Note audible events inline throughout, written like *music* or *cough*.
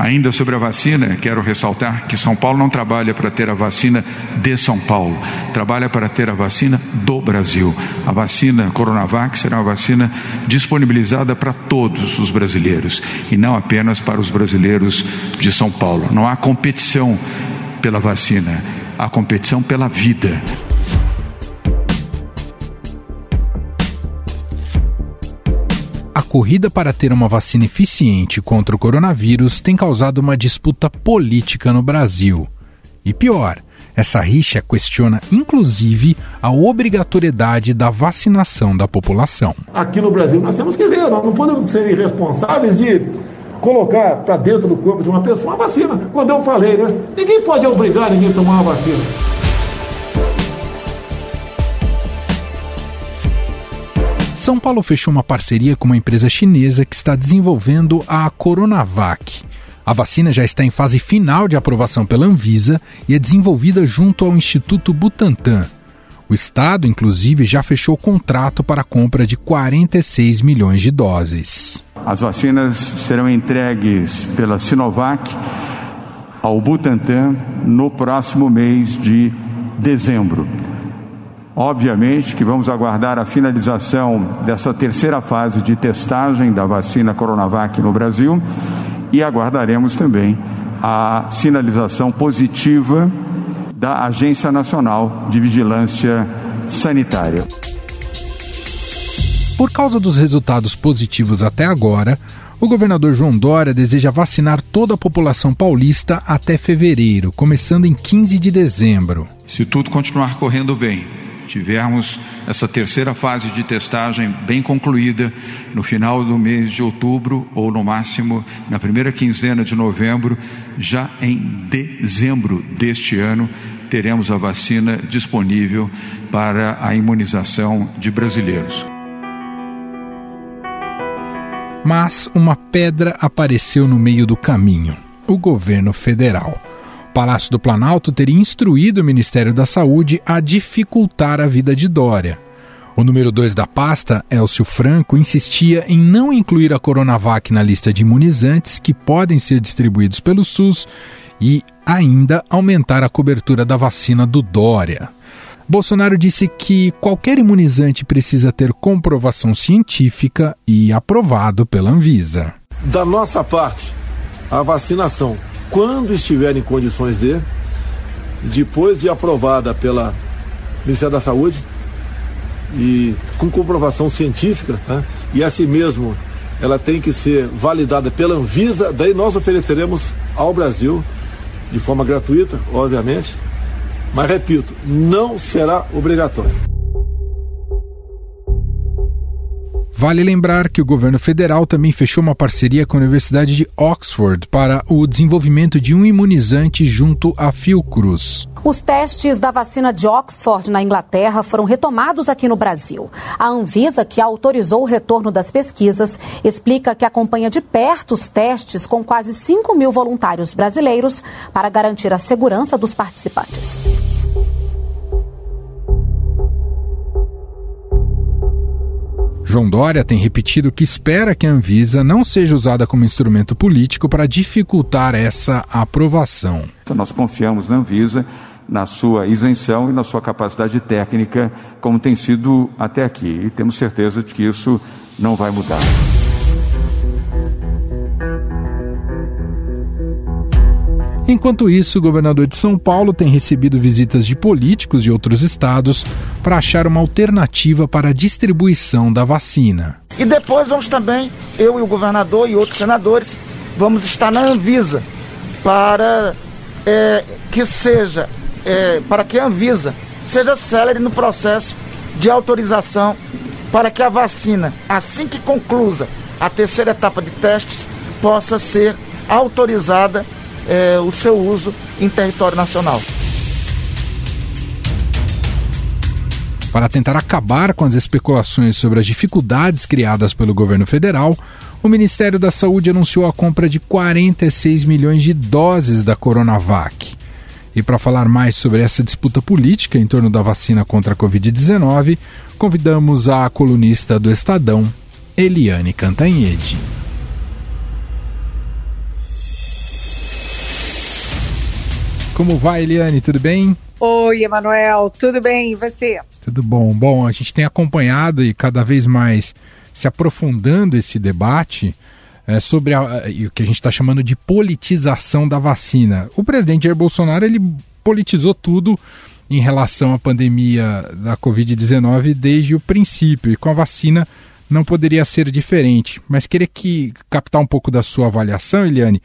Ainda sobre a vacina, quero ressaltar que São Paulo não trabalha para ter a vacina de São Paulo, trabalha para ter a vacina do Brasil. A vacina Coronavac será uma vacina disponibilizada para todos os brasileiros e não apenas para os brasileiros de São Paulo. Não há competição pela vacina, há competição pela vida. Corrida para ter uma vacina eficiente contra o coronavírus tem causado uma disputa política no Brasil. E pior, essa rixa questiona inclusive a obrigatoriedade da vacinação da população. Aqui no Brasil nós temos que ver, nós não podemos ser irresponsáveis de colocar para dentro do corpo de uma pessoa uma vacina. Quando eu falei, né? Ninguém pode obrigar ninguém a tomar uma vacina. São Paulo fechou uma parceria com uma empresa chinesa que está desenvolvendo a Coronavac. A vacina já está em fase final de aprovação pela Anvisa e é desenvolvida junto ao Instituto Butantan. O Estado, inclusive, já fechou contrato para a compra de 46 milhões de doses. As vacinas serão entregues pela Sinovac ao Butantan no próximo mês de dezembro. Obviamente que vamos aguardar a finalização dessa terceira fase de testagem da vacina Coronavac no Brasil e aguardaremos também a sinalização positiva da Agência Nacional de Vigilância Sanitária. Por causa dos resultados positivos até agora, o governador João Dória deseja vacinar toda a população paulista até fevereiro, começando em 15 de dezembro. Se tudo continuar correndo bem, tivermos essa terceira fase de testagem bem concluída no final do mês de outubro ou no máximo na primeira quinzena de novembro, já em dezembro deste ano teremos a vacina disponível para a imunização de brasileiros. Mas uma pedra apareceu no meio do caminho: o governo federal. Palácio do Planalto teria instruído o Ministério da Saúde a dificultar a vida de Dória. O número 2 da pasta, Elcio Franco, insistia em não incluir a Coronavac na lista de imunizantes que podem ser distribuídos pelo SUS e ainda aumentar a cobertura da vacina do Dória. Bolsonaro disse que qualquer imunizante precisa ter comprovação científica e aprovado pela Anvisa. Da nossa parte, a vacinação quando estiver em condições de, depois de aprovada pela Ministério da Saúde e com comprovação científica, tá? e assim mesmo ela tem que ser validada pela Anvisa, daí nós ofereceremos ao Brasil, de forma gratuita, obviamente, mas repito, não será obrigatório. Vale lembrar que o governo federal também fechou uma parceria com a Universidade de Oxford para o desenvolvimento de um imunizante junto à Fiocruz. Os testes da vacina de Oxford na Inglaterra foram retomados aqui no Brasil. A Anvisa, que autorizou o retorno das pesquisas, explica que acompanha de perto os testes com quase 5 mil voluntários brasileiros para garantir a segurança dos participantes. João Dória tem repetido que espera que a Anvisa não seja usada como instrumento político para dificultar essa aprovação. Então nós confiamos na Anvisa, na sua isenção e na sua capacidade técnica, como tem sido até aqui. E temos certeza de que isso não vai mudar. Enquanto isso, o governador de São Paulo tem recebido visitas de políticos de outros estados para achar uma alternativa para a distribuição da vacina. E depois vamos também, eu e o governador e outros senadores, vamos estar na Anvisa para é, que seja, é, para que a Anvisa seja célere no processo de autorização para que a vacina, assim que conclusa a terceira etapa de testes, possa ser autorizada é, o seu uso em território nacional. Para tentar acabar com as especulações sobre as dificuldades criadas pelo governo federal, o Ministério da Saúde anunciou a compra de 46 milhões de doses da Coronavac. E para falar mais sobre essa disputa política em torno da vacina contra a Covid-19, convidamos a colunista do Estadão, Eliane Cantanhede. Como vai, Eliane? Tudo bem? Oi, Emanuel, tudo bem? E você? Tudo bom. Bom, a gente tem acompanhado e cada vez mais se aprofundando esse debate é, sobre a, o que a gente está chamando de politização da vacina. O presidente Jair Bolsonaro ele politizou tudo em relação à pandemia da Covid-19 desde o princípio e com a vacina não poderia ser diferente. Mas queria que captar um pouco da sua avaliação, Eliane,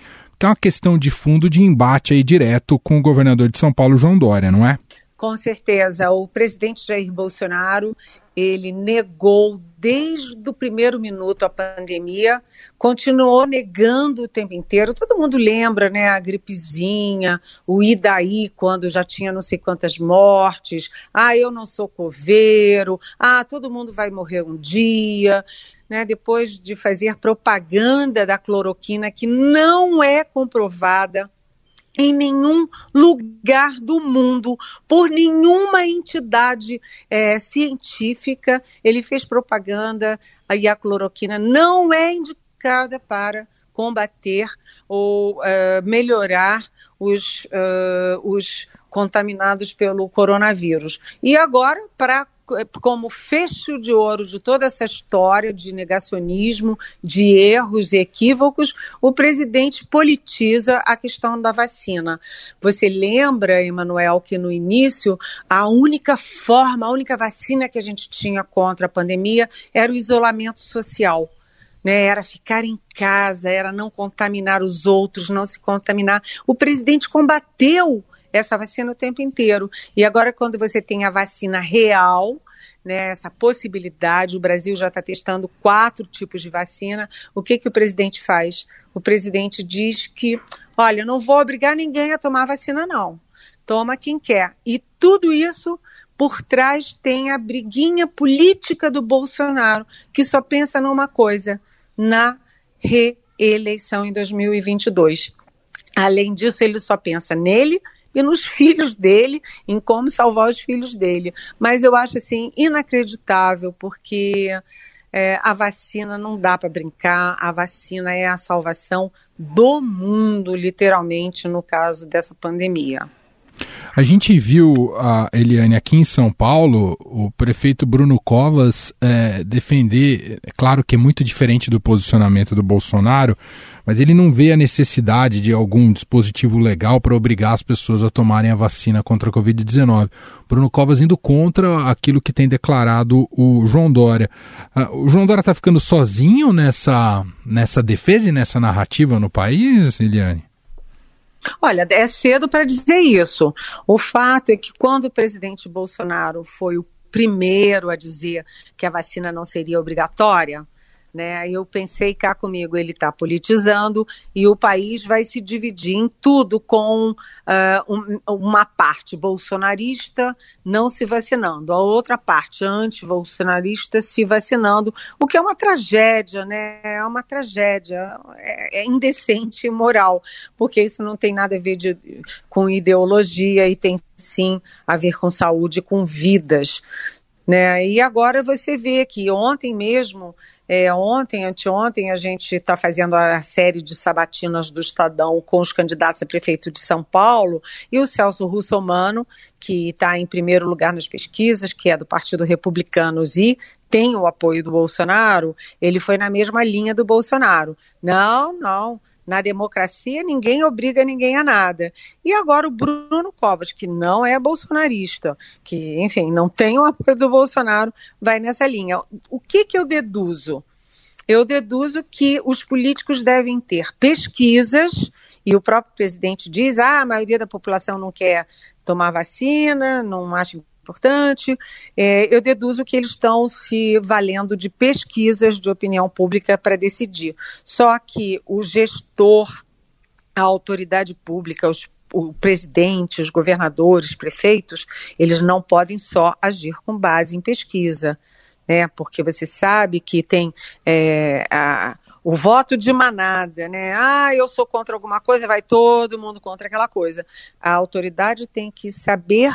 é uma questão de fundo de embate aí direto com o governador de São Paulo, João Dória, não é? Com certeza. O presidente Jair Bolsonaro, ele negou desde o primeiro minuto a pandemia, continuou negando o tempo inteiro. Todo mundo lembra, né, a gripezinha, o Idaí, quando já tinha não sei quantas mortes. Ah, eu não sou coveiro. Ah, todo mundo vai morrer um dia né, depois de fazer propaganda da cloroquina que não é comprovada em nenhum lugar do mundo, por nenhuma entidade é, científica, ele fez propaganda e a cloroquina não é indicada para combater ou uh, melhorar os, uh, os contaminados pelo coronavírus. E agora, para como fecho de ouro de toda essa história de negacionismo, de erros e equívocos, o presidente politiza a questão da vacina. Você lembra, Emanuel, que no início a única forma, a única vacina que a gente tinha contra a pandemia era o isolamento social. Né, era ficar em casa, era não contaminar os outros, não se contaminar. O presidente combateu essa vacina o tempo inteiro. E agora, quando você tem a vacina real, né, essa possibilidade, o Brasil já está testando quatro tipos de vacina. O que, que o presidente faz? O presidente diz que, olha, não vou obrigar ninguém a tomar vacina, não. Toma quem quer. E tudo isso por trás tem a briguinha política do Bolsonaro, que só pensa numa coisa: na reeleição em 2022. Além disso, ele só pensa nele e nos filhos dele, em como salvar os filhos dele. Mas eu acho assim inacreditável, porque é, a vacina não dá para brincar, a vacina é a salvação do mundo, literalmente, no caso dessa pandemia. A gente viu, a Eliane, aqui em São Paulo, o prefeito Bruno Covas é, defender, é claro que é muito diferente do posicionamento do Bolsonaro, mas ele não vê a necessidade de algum dispositivo legal para obrigar as pessoas a tomarem a vacina contra a Covid-19. Bruno Covas indo contra aquilo que tem declarado o João Dória. Uh, o João Dória está ficando sozinho nessa, nessa defesa e nessa narrativa no país, Eliane? Olha, é cedo para dizer isso. O fato é que quando o presidente Bolsonaro foi o primeiro a dizer que a vacina não seria obrigatória, né? Eu pensei cá comigo, ele está politizando e o país vai se dividir em tudo com uh, um, uma parte bolsonarista não se vacinando, a outra parte anti-bolsonarista se vacinando, o que é uma tragédia, né? É uma tragédia, é, é indecente e moral, porque isso não tem nada a ver de, com ideologia e tem sim a ver com saúde, com vidas. Né? E agora você vê que ontem mesmo é, ontem, anteontem, a gente está fazendo a série de sabatinas do Estadão com os candidatos a prefeito de São Paulo e o Celso Russomano, que está em primeiro lugar nas pesquisas, que é do Partido Republicanos e tem o apoio do Bolsonaro, ele foi na mesma linha do Bolsonaro. Não, não. Na democracia, ninguém obriga ninguém a nada. E agora o Bruno Covas, que não é bolsonarista, que, enfim, não tem o apoio do Bolsonaro, vai nessa linha. O que, que eu deduzo? Eu deduzo que os políticos devem ter pesquisas, e o próprio presidente diz: ah, a maioria da população não quer tomar vacina, não acha importante. É, eu deduzo que eles estão se valendo de pesquisas de opinião pública para decidir. Só que o gestor, a autoridade pública, os o presidente, os governadores, prefeitos, eles não podem só agir com base em pesquisa, né? Porque você sabe que tem é, a, o voto de manada, né? Ah, eu sou contra alguma coisa, vai todo mundo contra aquela coisa. A autoridade tem que saber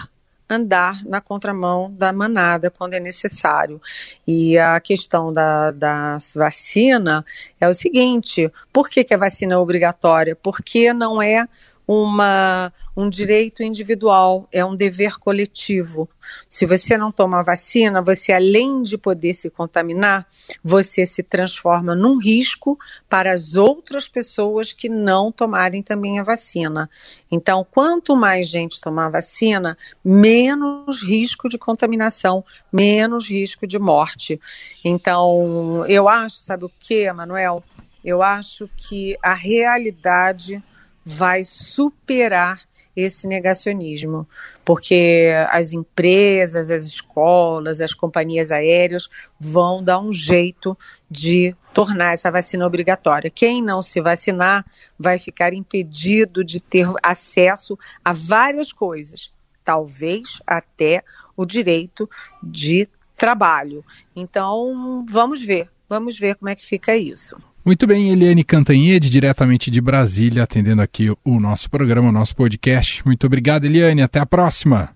andar na contramão da manada quando é necessário. E a questão da, da vacina é o seguinte: por que, que a vacina é obrigatória? Porque não é uma, um direito individual, é um dever coletivo. Se você não toma vacina, você além de poder se contaminar, você se transforma num risco para as outras pessoas que não tomarem também a vacina. Então, quanto mais gente tomar vacina, menos risco de contaminação, menos risco de morte. Então, eu acho, sabe o que, Manuel? Eu acho que a realidade vai superar esse negacionismo, porque as empresas, as escolas, as companhias aéreas vão dar um jeito de tornar essa vacina obrigatória. Quem não se vacinar vai ficar impedido de ter acesso a várias coisas, talvez até o direito de trabalho. Então, vamos ver, vamos ver como é que fica isso. Muito bem, Eliane Cantanhede, diretamente de Brasília, atendendo aqui o nosso programa, o nosso podcast. Muito obrigado, Eliane. Até a próxima.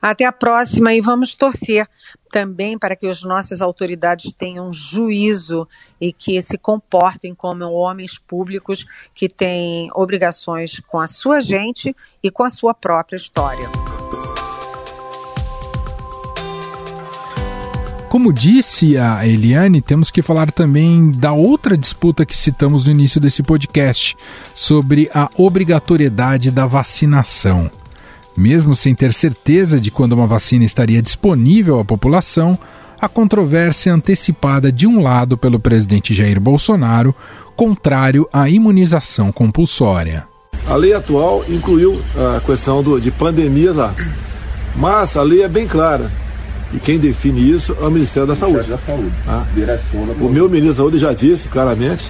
Até a próxima e vamos torcer também para que as nossas autoridades tenham juízo e que se comportem como homens públicos que têm obrigações com a sua gente e com a sua própria história. Como disse a Eliane, temos que falar também da outra disputa que citamos no início desse podcast, sobre a obrigatoriedade da vacinação. Mesmo sem ter certeza de quando uma vacina estaria disponível à população, a controvérsia antecipada de um lado pelo presidente Jair Bolsonaro, contrário à imunização compulsória. A lei atual incluiu a questão do, de pandemia lá, mas a lei é bem clara e quem define isso é o Ministério da Saúde. Da Saúde. Ah. O meu ministro da Saúde já disse claramente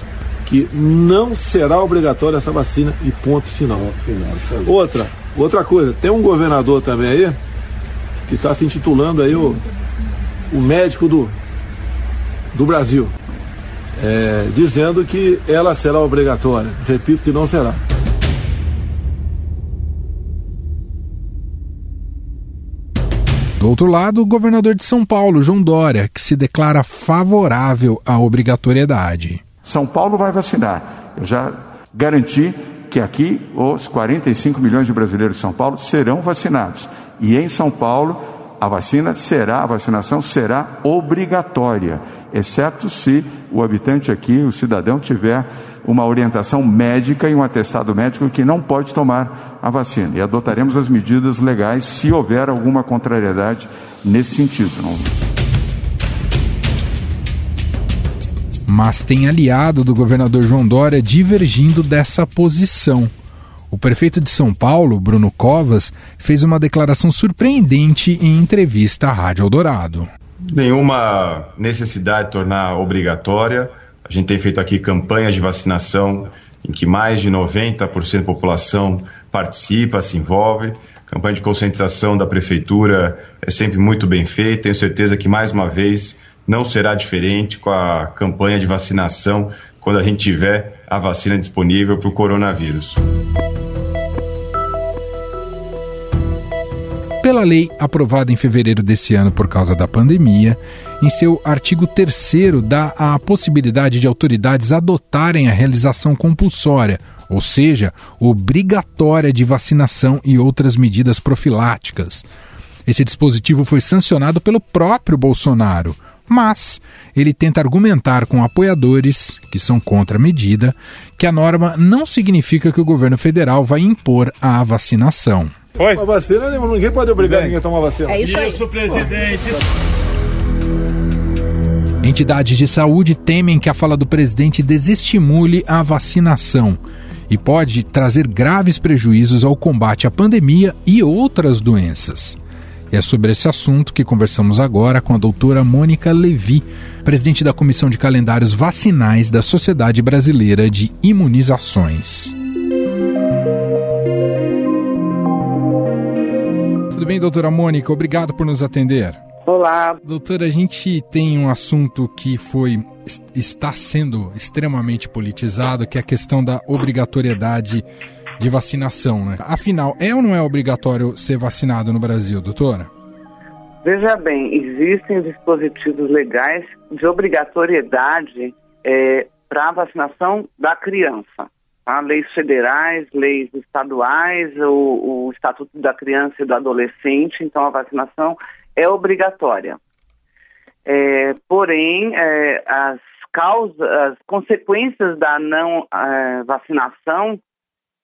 que não será obrigatória essa vacina e ponto final. Ponto final outra, outra coisa, tem um governador também aí que está se intitulando aí o, o médico do, do Brasil, é, dizendo que ela será obrigatória. Repito que não será. Do outro lado, o governador de São Paulo, João Dória, que se declara favorável à obrigatoriedade. São Paulo vai vacinar. Eu já garanti que aqui os 45 milhões de brasileiros de São Paulo serão vacinados. E em São Paulo, a vacina será, a vacinação será obrigatória, exceto se o habitante aqui, o cidadão, tiver uma orientação médica e um atestado médico que não pode tomar a vacina. E adotaremos as medidas legais se houver alguma contrariedade nesse sentido. Não... Mas tem aliado do governador João Dória divergindo dessa posição. O prefeito de São Paulo, Bruno Covas, fez uma declaração surpreendente em entrevista à Rádio Eldorado. Nenhuma necessidade de tornar obrigatória a gente tem feito aqui campanhas de vacinação em que mais de 90% da população participa, se envolve. A campanha de conscientização da prefeitura é sempre muito bem feita. Tenho certeza que mais uma vez não será diferente com a campanha de vacinação quando a gente tiver a vacina disponível para o coronavírus. Pela lei aprovada em fevereiro desse ano por causa da pandemia, em seu artigo 3 dá a possibilidade de autoridades adotarem a realização compulsória, ou seja, obrigatória de vacinação e outras medidas profiláticas. Esse dispositivo foi sancionado pelo próprio Bolsonaro, mas ele tenta argumentar com apoiadores, que são contra a medida, que a norma não significa que o governo federal vai impor a vacinação. Oi? A vacina, ninguém pode obrigar ninguém a tomar vacina. É isso aí. Isso, presidente. Entidades de saúde temem que a fala do presidente desestimule a vacinação e pode trazer graves prejuízos ao combate à pandemia e outras doenças. É sobre esse assunto que conversamos agora com a doutora Mônica Levi, presidente da Comissão de Calendários Vacinais da Sociedade Brasileira de Imunizações. Tudo bem, doutora Mônica? Obrigado por nos atender. Olá. Doutora, a gente tem um assunto que foi está sendo extremamente politizado, que é a questão da obrigatoriedade de vacinação, né? Afinal, é ou não é obrigatório ser vacinado no Brasil, doutora? Veja bem, existem dispositivos legais de obrigatoriedade é, para a vacinação da criança. Tá? Leis federais, leis estaduais, o, o Estatuto da Criança e do Adolescente, então a vacinação é obrigatória. É, porém, é, as causas, as consequências da não é, vacinação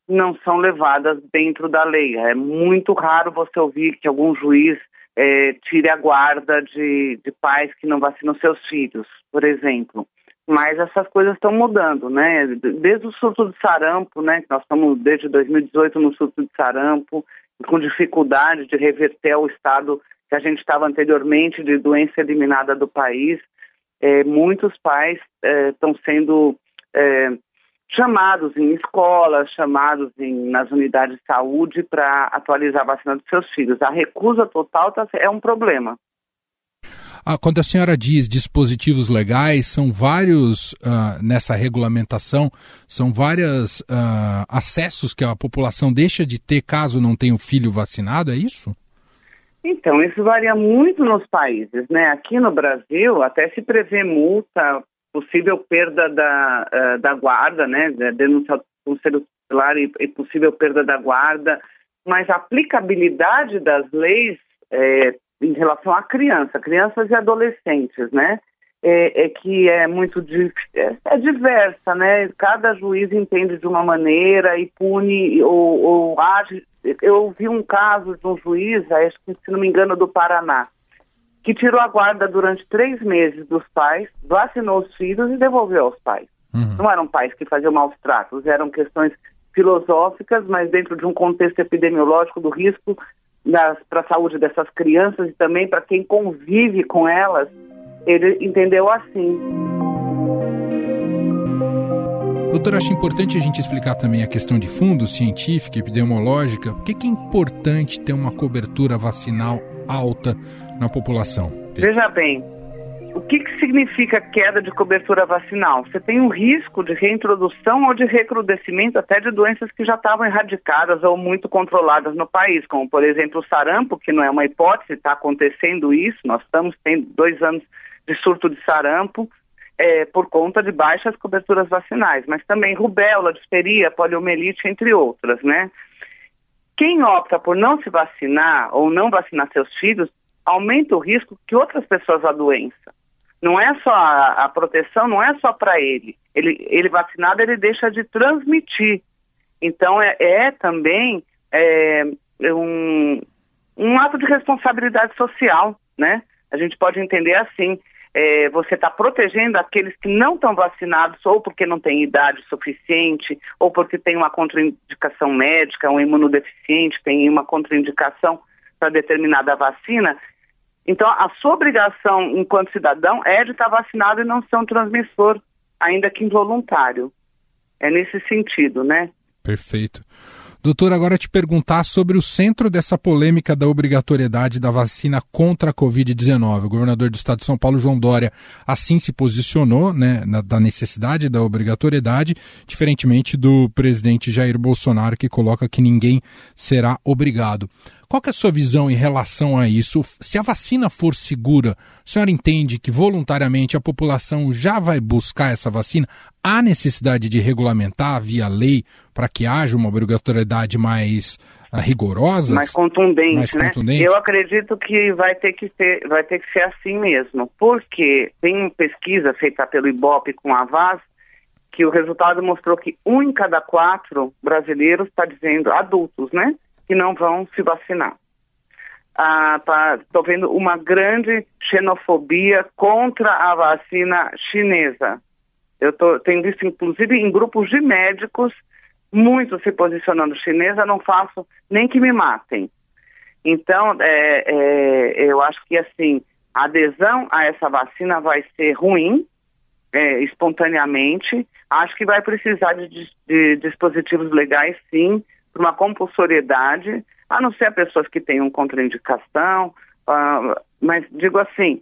não são levadas dentro da lei. É muito raro você ouvir que algum juiz é, tire a guarda de, de pais que não vacinam seus filhos, por exemplo. Mas essas coisas estão mudando, né? Desde o surto de sarampo, né? Nós estamos desde 2018 no surto de sarampo, com dificuldade de reverter o estado que a gente estava anteriormente de doença eliminada do país. É, muitos pais estão é, sendo é, chamados em escolas, chamados em, nas unidades de saúde para atualizar a vacina dos seus filhos. A recusa total tá, é um problema. Ah, quando a senhora diz dispositivos legais, são vários uh, nessa regulamentação, são vários uh, ah, acessos que a população deixa de ter caso não tenha o filho vacinado, é isso? Então, isso varia muito nos países, né? Aqui no Brasil, até se prevê multa, possível perda da, uh, da guarda, né? Denúncia ao Conselho Tutelar e, e, possível perda da guarda, mas a aplicabilidade das leis é, em relação à criança, crianças e adolescentes, né? É, é que é muito é, é, diversa, né? Cada juiz entende de uma maneira e pune ou, ou age eu ouvi um caso de um juiz, acho que se não me engano do Paraná, que tirou a guarda durante três meses dos pais, vacinou os filhos e devolveu aos pais. Uhum. Não eram pais que faziam maus tratos, eram questões filosóficas, mas dentro de um contexto epidemiológico do risco para a saúde dessas crianças e também para quem convive com elas, ele entendeu assim. Doutor, acho importante a gente explicar também a questão de fundo científica, epidemiológica. Por que, que é importante ter uma cobertura vacinal alta na população? Veja bem, o que, que significa queda de cobertura vacinal? Você tem um risco de reintrodução ou de recrudescimento até de doenças que já estavam erradicadas ou muito controladas no país, como por exemplo o sarampo, que não é uma hipótese, está acontecendo isso. Nós estamos tendo dois anos de surto de sarampo é, por conta de baixas coberturas vacinais, mas também rubéola, difteria, poliomielite, entre outras, né? Quem opta por não se vacinar ou não vacinar seus filhos, aumenta o risco que outras pessoas adoeçam. Não é só a, a proteção, não é só para ele. ele. Ele vacinado, ele deixa de transmitir. Então, é, é também é, um, um ato de responsabilidade social, né? A gente pode entender assim é, você está protegendo aqueles que não estão vacinados, ou porque não têm idade suficiente, ou porque tem uma contraindicação médica, um imunodeficiente tem uma contraindicação para determinada vacina. Então, a sua obrigação enquanto cidadão é de estar tá vacinado e não ser um transmissor, ainda que involuntário. É nesse sentido, né? Perfeito. Doutor, agora te perguntar sobre o centro dessa polêmica da obrigatoriedade da vacina contra a Covid-19. O governador do estado de São Paulo, João Dória, assim se posicionou né, na, da necessidade da obrigatoriedade, diferentemente do presidente Jair Bolsonaro, que coloca que ninguém será obrigado. Qual é a sua visão em relação a isso? Se a vacina for segura, a senhora entende que voluntariamente a população já vai buscar essa vacina? Há necessidade de regulamentar via lei para que haja uma obrigatoriedade mais uh, rigorosa? Mais contundente, mais né? Contundente? Eu acredito que vai ter que, ser, vai ter que ser assim mesmo, porque tem pesquisa feita pelo IBOP com a VAS que o resultado mostrou que um em cada quatro brasileiros está dizendo, adultos, né? Que não vão se vacinar. Estou ah, tá, vendo uma grande xenofobia contra a vacina chinesa. Eu tô, tenho visto, inclusive, em grupos de médicos, muito se posicionando chinesa, não faço nem que me matem. Então, é, é, eu acho que, assim, a adesão a essa vacina vai ser ruim, é, espontaneamente. Acho que vai precisar de, de, de dispositivos legais, sim, por uma compulsoriedade, a não ser pessoas que tenham contraindicação, uh, mas digo assim,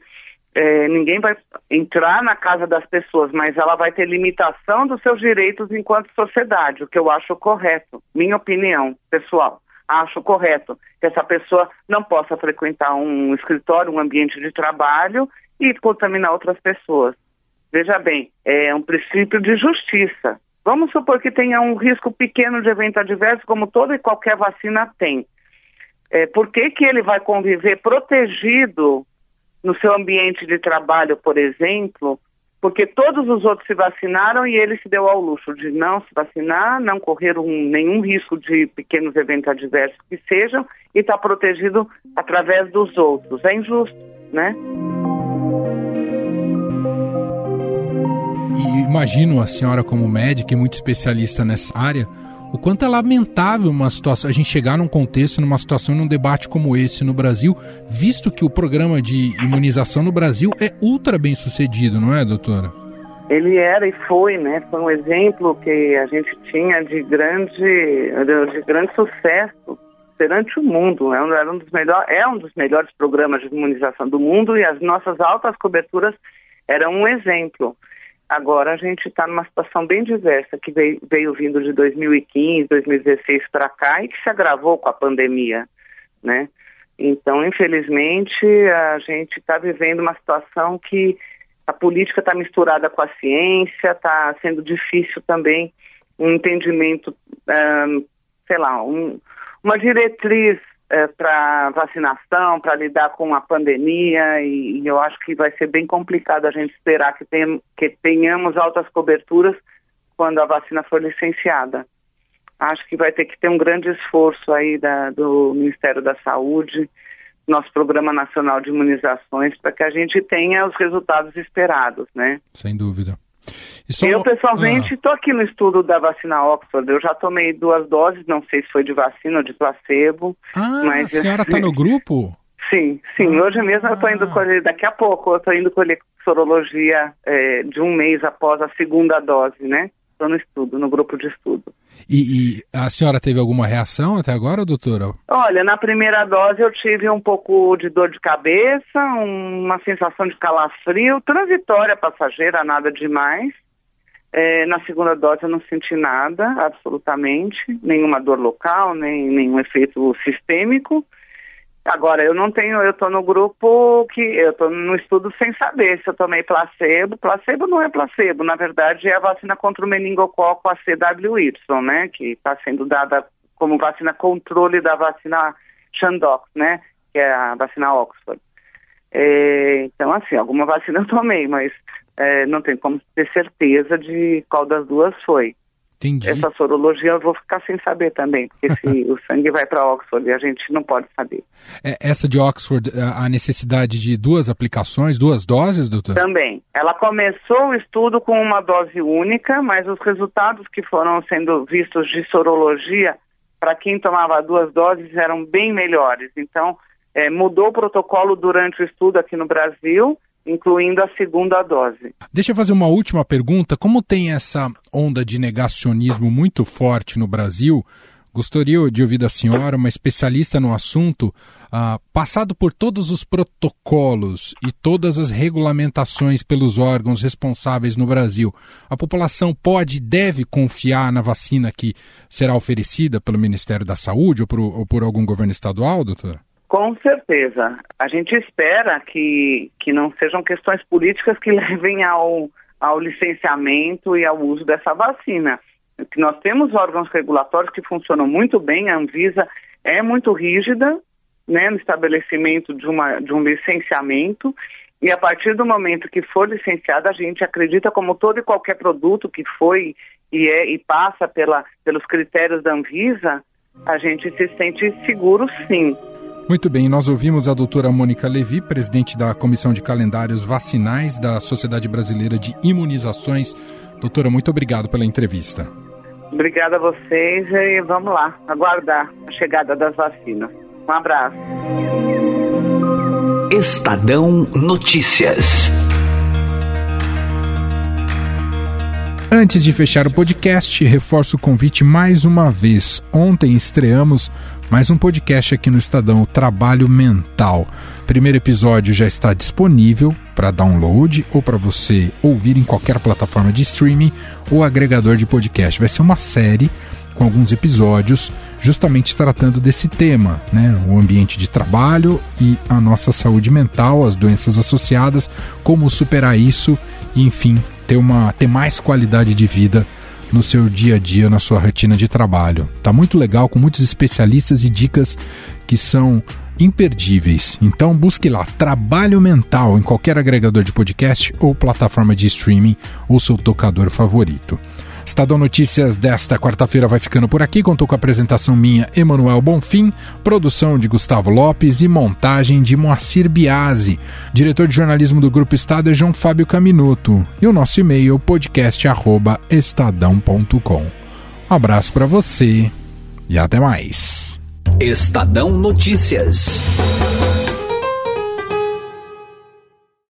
é, ninguém vai entrar na casa das pessoas, mas ela vai ter limitação dos seus direitos enquanto sociedade, o que eu acho correto, minha opinião pessoal. Acho correto que essa pessoa não possa frequentar um escritório, um ambiente de trabalho e contaminar outras pessoas. Veja bem, é um princípio de justiça. Vamos supor que tenha um risco pequeno de evento adverso, como toda e qualquer vacina tem. É, por que, que ele vai conviver protegido no seu ambiente de trabalho, por exemplo, porque todos os outros se vacinaram e ele se deu ao luxo de não se vacinar, não correr um, nenhum risco de pequenos eventos adversos que sejam e está protegido através dos outros. É injusto, né? E imagino a senhora como médica e muito especialista nessa área, o quanto é lamentável uma situação, a gente chegar num contexto, numa situação, num debate como esse no Brasil, visto que o programa de imunização no Brasil é ultra bem sucedido, não é, doutora? Ele era e foi, né? Foi um exemplo que a gente tinha de grande, de grande sucesso perante o mundo. É um, era um dos melhores, é um dos melhores programas de imunização do mundo e as nossas altas coberturas eram um exemplo. Agora a gente está numa situação bem diversa, que veio, veio vindo de 2015, 2016 para cá e que se agravou com a pandemia, né? Então, infelizmente, a gente está vivendo uma situação que a política está misturada com a ciência, está sendo difícil também um entendimento, um, sei lá, um, uma diretriz é, para vacinação, para lidar com a pandemia, e, e, eu acho que vai ser bem complicado a gente esperar que, tem, que tenhamos altas coberturas quando a vacina for licenciada. Acho que vai ter que ter um grande esforço aí da, do Ministério da Saúde, nosso Programa Nacional de Imunizações, para que a gente tenha os resultados esperados, né? Sem dúvida. Eu, pessoalmente, estou ah. aqui no estudo da vacina Oxford. Eu já tomei duas doses, não sei se foi de vacina ou de placebo. Ah, mas... a senhora está no *laughs* grupo? Sim, sim. Ah. Hoje mesmo eu estou indo colher, daqui a pouco, eu estou indo colher sorologia é, de um mês após a segunda dose, né? Estou no estudo, no grupo de estudo. E, e, a senhora teve alguma reação até agora, doutora? Olha, na primeira dose eu tive um pouco de dor de cabeça, uma sensação de calafrio, transitória passageira, nada demais. É, na segunda dose eu não senti nada, absolutamente, nenhuma dor local, nem nenhum efeito sistêmico. Agora, eu não tenho, eu estou no grupo que, eu estou no estudo sem saber se eu tomei placebo. Placebo não é placebo, na verdade é a vacina contra o meningococo, CWY, né, que está sendo dada como vacina controle da vacina Shandox, né, que é a vacina Oxford. É, então, assim, alguma vacina eu tomei, mas é, não tem como ter certeza de qual das duas foi. Entendi. Essa sorologia eu vou ficar sem saber também, porque se *laughs* o sangue vai para Oxford e a gente não pode saber. É, essa de Oxford, a necessidade de duas aplicações, duas doses, doutor? Também. Ela começou o estudo com uma dose única, mas os resultados que foram sendo vistos de sorologia para quem tomava duas doses eram bem melhores. Então, é, mudou o protocolo durante o estudo aqui no Brasil incluindo a segunda dose. Deixa eu fazer uma última pergunta. Como tem essa onda de negacionismo muito forte no Brasil, gostaria de ouvir da senhora, uma especialista no assunto, ah, passado por todos os protocolos e todas as regulamentações pelos órgãos responsáveis no Brasil, a população pode e deve confiar na vacina que será oferecida pelo Ministério da Saúde ou por, ou por algum governo estadual, doutora? Com certeza. A gente espera que, que não sejam questões políticas que *laughs* levem ao, ao licenciamento e ao uso dessa vacina. Nós temos órgãos regulatórios que funcionam muito bem, a Anvisa é muito rígida né, no estabelecimento de, uma, de um licenciamento, e a partir do momento que for licenciada, a gente acredita, como todo e qualquer produto que foi e, é, e passa pela, pelos critérios da Anvisa, a gente se sente seguro sim. Muito bem, nós ouvimos a doutora Mônica Levi, presidente da Comissão de Calendários Vacinais da Sociedade Brasileira de Imunizações. Doutora, muito obrigado pela entrevista. Obrigada a vocês e vamos lá, aguardar a chegada das vacinas. Um abraço. Estadão Notícias. Antes de fechar o podcast, reforço o convite mais uma vez. Ontem estreamos mais um podcast aqui no Estadão, o Trabalho Mental. Primeiro episódio já está disponível para download ou para você ouvir em qualquer plataforma de streaming ou agregador de podcast. Vai ser uma série com alguns episódios justamente tratando desse tema, né? O ambiente de trabalho e a nossa saúde mental, as doenças associadas, como superar isso e enfim, ter uma ter mais qualidade de vida no seu dia a dia, na sua rotina de trabalho. Tá muito legal, com muitos especialistas e dicas que são imperdíveis. Então busque lá Trabalho Mental em qualquer agregador de podcast ou plataforma de streaming ou seu tocador favorito. Estadão Notícias desta quarta-feira vai ficando por aqui. Contou com a apresentação minha, Emanuel Bonfim, produção de Gustavo Lopes e montagem de Moacir Biasi. Diretor de jornalismo do Grupo Estado é João Fábio Caminuto. E o nosso e-mail podcast@estadão.com. Um abraço para você e até mais. Estadão Notícias.